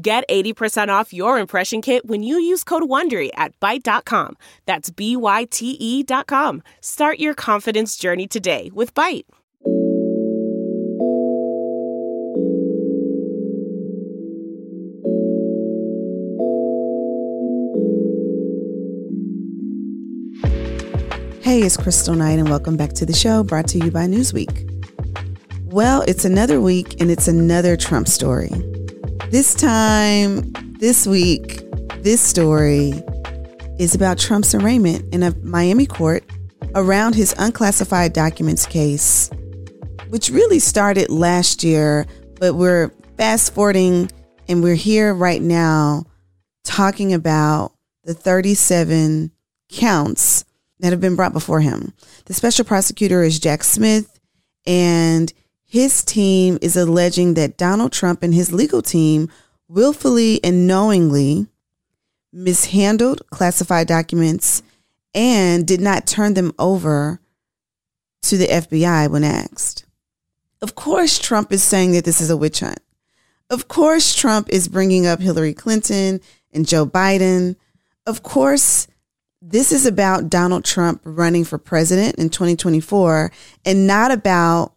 Get 80% off your impression kit when you use code WONDERY at Byte.com. That's B-Y-T-E dot com. Start your confidence journey today with Byte. Hey, it's Kristal Knight, and welcome back to the show brought to you by Newsweek. Well, it's another week, and it's another Trump story. This time, this week, this story is about Trump's arraignment in a Miami court around his unclassified documents case, which really started last year, but we're fast forwarding and we're here right now talking about the 37 counts that have been brought before him. The special prosecutor is Jack Smith, and his team is alleging that Donald Trump and his legal team willfully and knowingly mishandled classified documents and did not turn them over to the FBI when asked. Of course, Trump is saying that this is a witch hunt. Of course, Trump is bringing up Hillary Clinton and Joe Biden. Of course, this is about Donald Trump running for president in 2024 and not about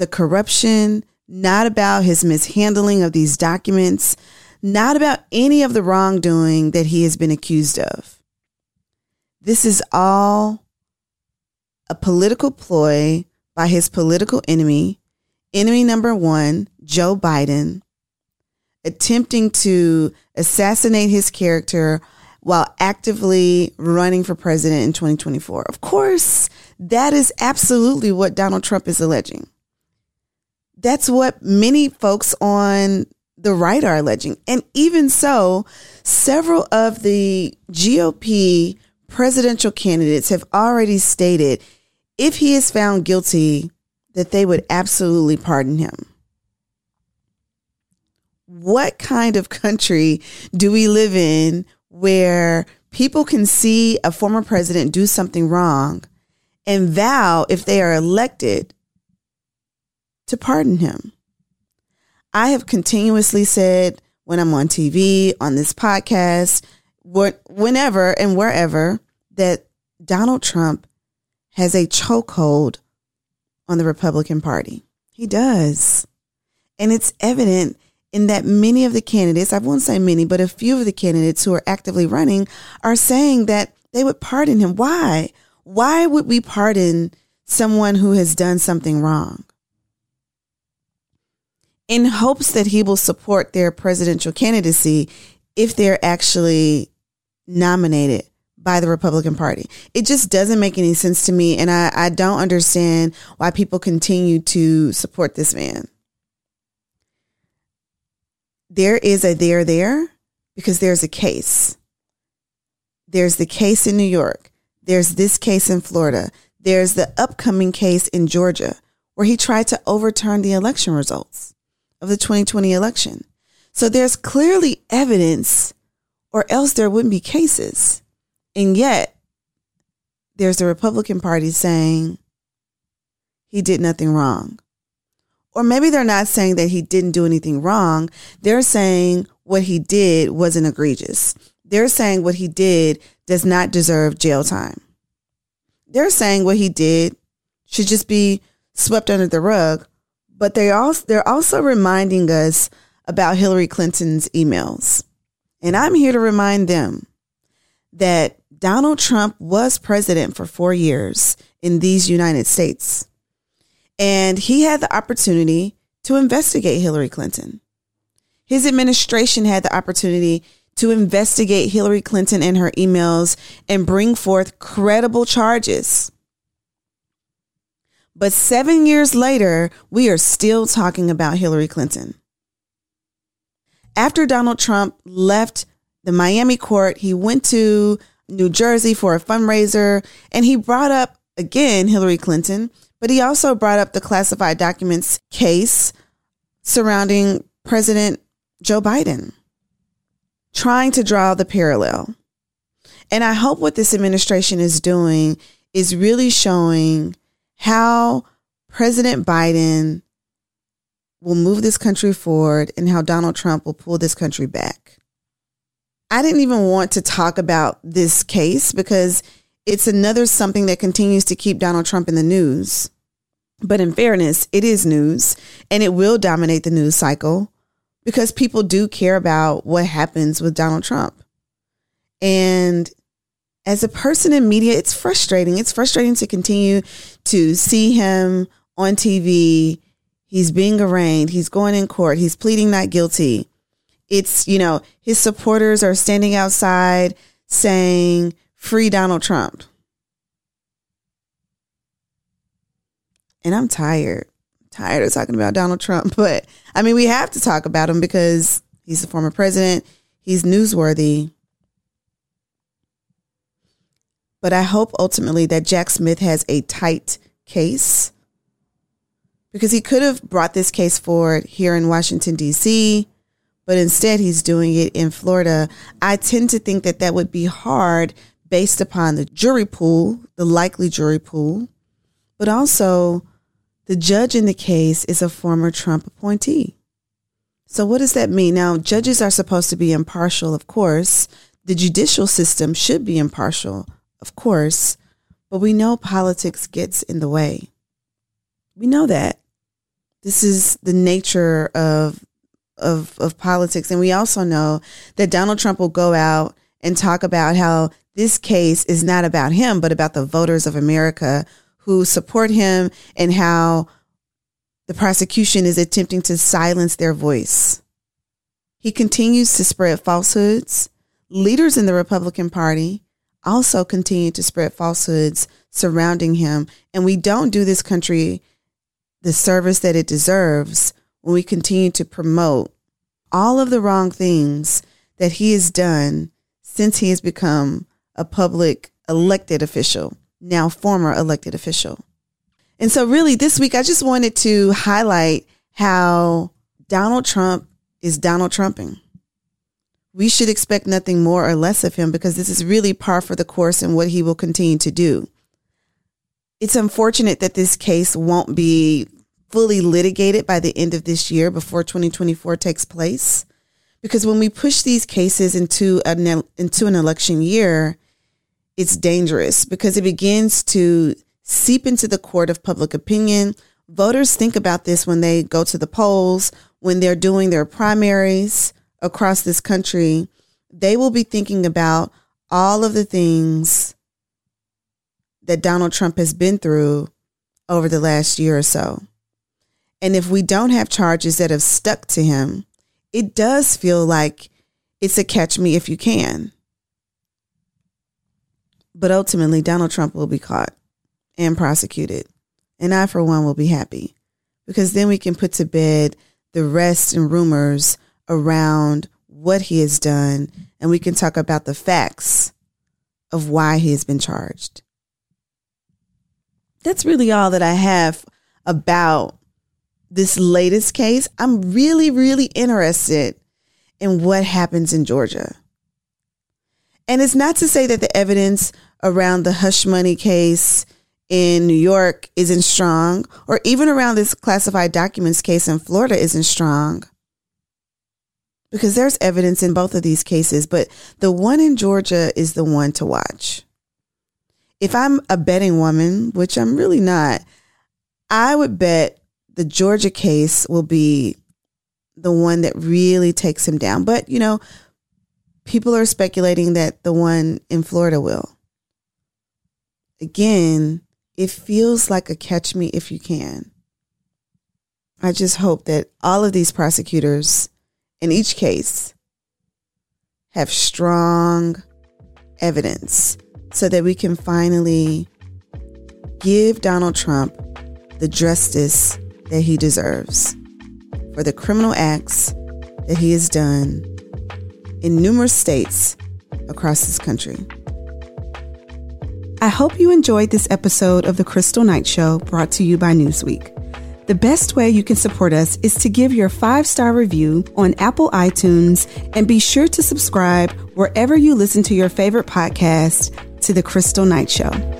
the corruption, not about his mishandling of these documents, not about any of the wrongdoing that he has been accused of. This is all a political ploy by his political enemy, enemy number one, Joe Biden, attempting to assassinate his character while actively running for president in 2024. Of course, that is absolutely what Donald Trump is alleging. That's what many folks on the right are alleging. And even so, several of the GOP presidential candidates have already stated if he is found guilty, that they would absolutely pardon him. What kind of country do we live in where people can see a former president do something wrong and vow, if they are elected, to pardon him. I have continuously said when I'm on TV, on this podcast, whenever and wherever, that Donald Trump has a chokehold on the Republican Party. He does. And it's evident in that many of the candidates, I won't say many, but a few of the candidates who are actively running are saying that they would pardon him. Why? Why would we pardon someone who has done something wrong? In hopes that he will support their presidential candidacy if they're actually nominated by the Republican Party. It just doesn't make any sense to me. And I, I don't understand why people continue to support this man there is a there there because there's a case. There's the case in New York. There's this case in Florida. There's the upcoming case in Georgia where he tried to overturn the election results of the 2020 election. So there's clearly evidence or else there wouldn't be cases. And yet there's the Republican Party saying he did nothing wrong or maybe they're not saying that he didn't do anything wrong. They're saying what he did wasn't egregious. They're saying what he did does not deserve jail time. They're saying what he did should just be swept under the rug. But they also, they're also reminding us about Hillary Clinton's emails. And I'm here to remind them that Donald Trump was president for four years in these United States. And he had the opportunity to investigate Hillary Clinton. His administration had the opportunity to investigate Hillary Clinton and her emails and bring forth credible charges. But seven years later, we are still talking about Hillary Clinton. after Donald Trump left the Miami court, he went to New Jersey for a fundraiser and he brought up again Hillary Clinton, but he also brought up the classified documents case surrounding President Joe Biden, trying to draw the parallel. And I hope what this administration is doing is really showing how President Biden will move this country forward and how Donald Trump will pull this country back. I didn't even want to talk about this case because it's another something that continues to keep Donald Trump in the news. But in fairness, it is news and it will dominate the news cycle because people do care about what happens with Donald Trump. And as a person in media, it's frustrating. It's frustrating to continue to see him on TV. He's being arraigned. He's going in court. He's pleading not guilty. It's, you know, his supporters are standing outside saying, free Donald Trump. And I'm tired, tired of talking about Donald Trump. But I mean, we have to talk about him because he's the former president. He's newsworthy. But I hope ultimately that Jack Smith has a tight case because he could have brought this case forward here in Washington, D.C., but instead he's doing it in Florida. I tend to think that that would be hard based upon the jury pool, the likely jury pool, but also the judge in the case is a former Trump appointee. So, what does that mean? Now, judges are supposed to be impartial, of course. The judicial system should be impartial, of course, but we know politics gets in the way. We know that. This is the nature of of of politics and we also know that Donald Trump will go out and talk about how this case is not about him but about the voters of America who support him and how the prosecution is attempting to silence their voice. He continues to spread falsehoods. Leaders in the Republican Party also continue to spread falsehoods surrounding him. And we don't do this country the service that it deserves when we continue to promote all of the wrong things that he has done since he has become a public elected official, now former elected official. And so, really, this week, I just wanted to highlight how Donald Trump is Donald Trumping we should expect nothing more or less of him because this is really par for the course and what he will continue to do. It's unfortunate that this case won't be fully litigated by the end of this year before 2024 takes place. Because when we push these cases into an, into an election year, it's dangerous because it begins to seep into the court of public opinion. Voters think about this when they go to the polls, when they're doing their primaries, across this country, they will be thinking about all of the things that Donald Trump has been through over the last year or so. And if we don't have charges that have stuck to him, it does feel like it's a catch me if you can. But ultimately, Donald Trump will be caught and prosecuted. And I, for one, will be happy because then we can put to bed the rest and rumors around what he has done, and we can talk about the facts of why he has been charged. That's really all that I have about this latest case. I'm really, really interested in what happens in Georgia. And it's not to say that the evidence around the hush money case in New York isn't strong, or even around this classified documents case in Florida isn't strong because there's evidence in both of these cases, but the one in Georgia is the one to watch. If I'm a betting woman, which I'm really not, I would bet the Georgia case will be the one that really takes him down. But, you know, people are speculating that the one in Florida will. Again, it feels like a catch me if you can. I just hope that all of these prosecutors in each case have strong evidence so that we can finally give Donald Trump the justice that he deserves for the criminal acts that he has done in numerous states across this country. I hope you enjoyed this episode of The Kristal Knight Show brought to you by Newsweek. The best way you can support us is to give your five star review on Apple iTunes and be sure to subscribe wherever you listen to your favorite podcast to The Kristal Knight Show.